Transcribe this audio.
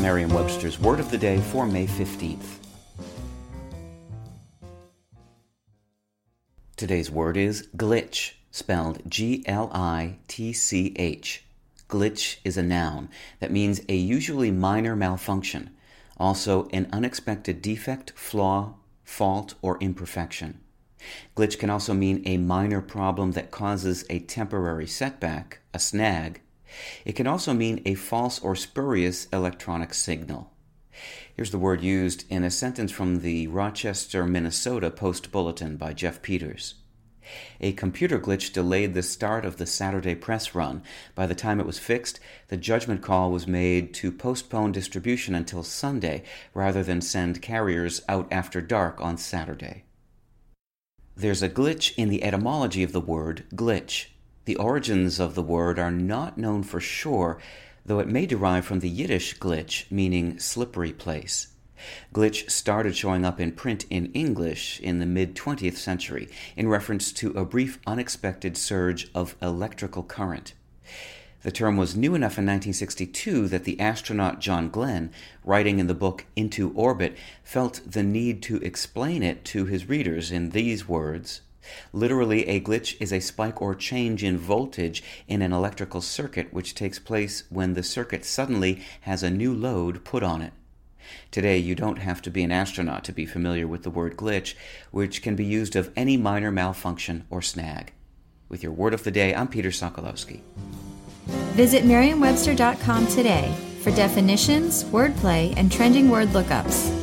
Merriam Webster's Word of the Day for May 15th. Today's word is glitch, spelled G L I T C H. Glitch is a noun that means a usually minor malfunction, also an unexpected defect, flaw, fault, or imperfection. Glitch can also mean a minor problem that causes a temporary setback, a snag. It can also mean a false or spurious electronic signal. Here's the word used in a sentence from the Rochester, Minnesota Post Bulletin by Jeff Pieters. A computer glitch delayed the start of the Saturday press run. By the time it was fixed, the judgment call was made to postpone distribution until Sunday rather than send carriers out after dark on Saturday. There's a glitch in the etymology of the word glitch. The origins of the word are not known for sure, though it may derive from the Yiddish glitch, meaning slippery place. Glitch started showing up in print in English in the mid 20th century in reference to a brief unexpected surge of electrical current. The term was new enough in 1962 that the astronaut John Glenn, writing in the book Into Orbit, felt the need to explain it to his readers in these words Literally, a glitch is a spike or change in voltage in an electrical circuit which takes place when the circuit suddenly has a new load put on it. Today, you don't have to be an astronaut to be familiar with the word glitch, which can be used of any minor malfunction or snag. With your word of the day, I'm Peter Sokolowski. Visit Merriam-Webster.com today for definitions, wordplay, and trending word lookups.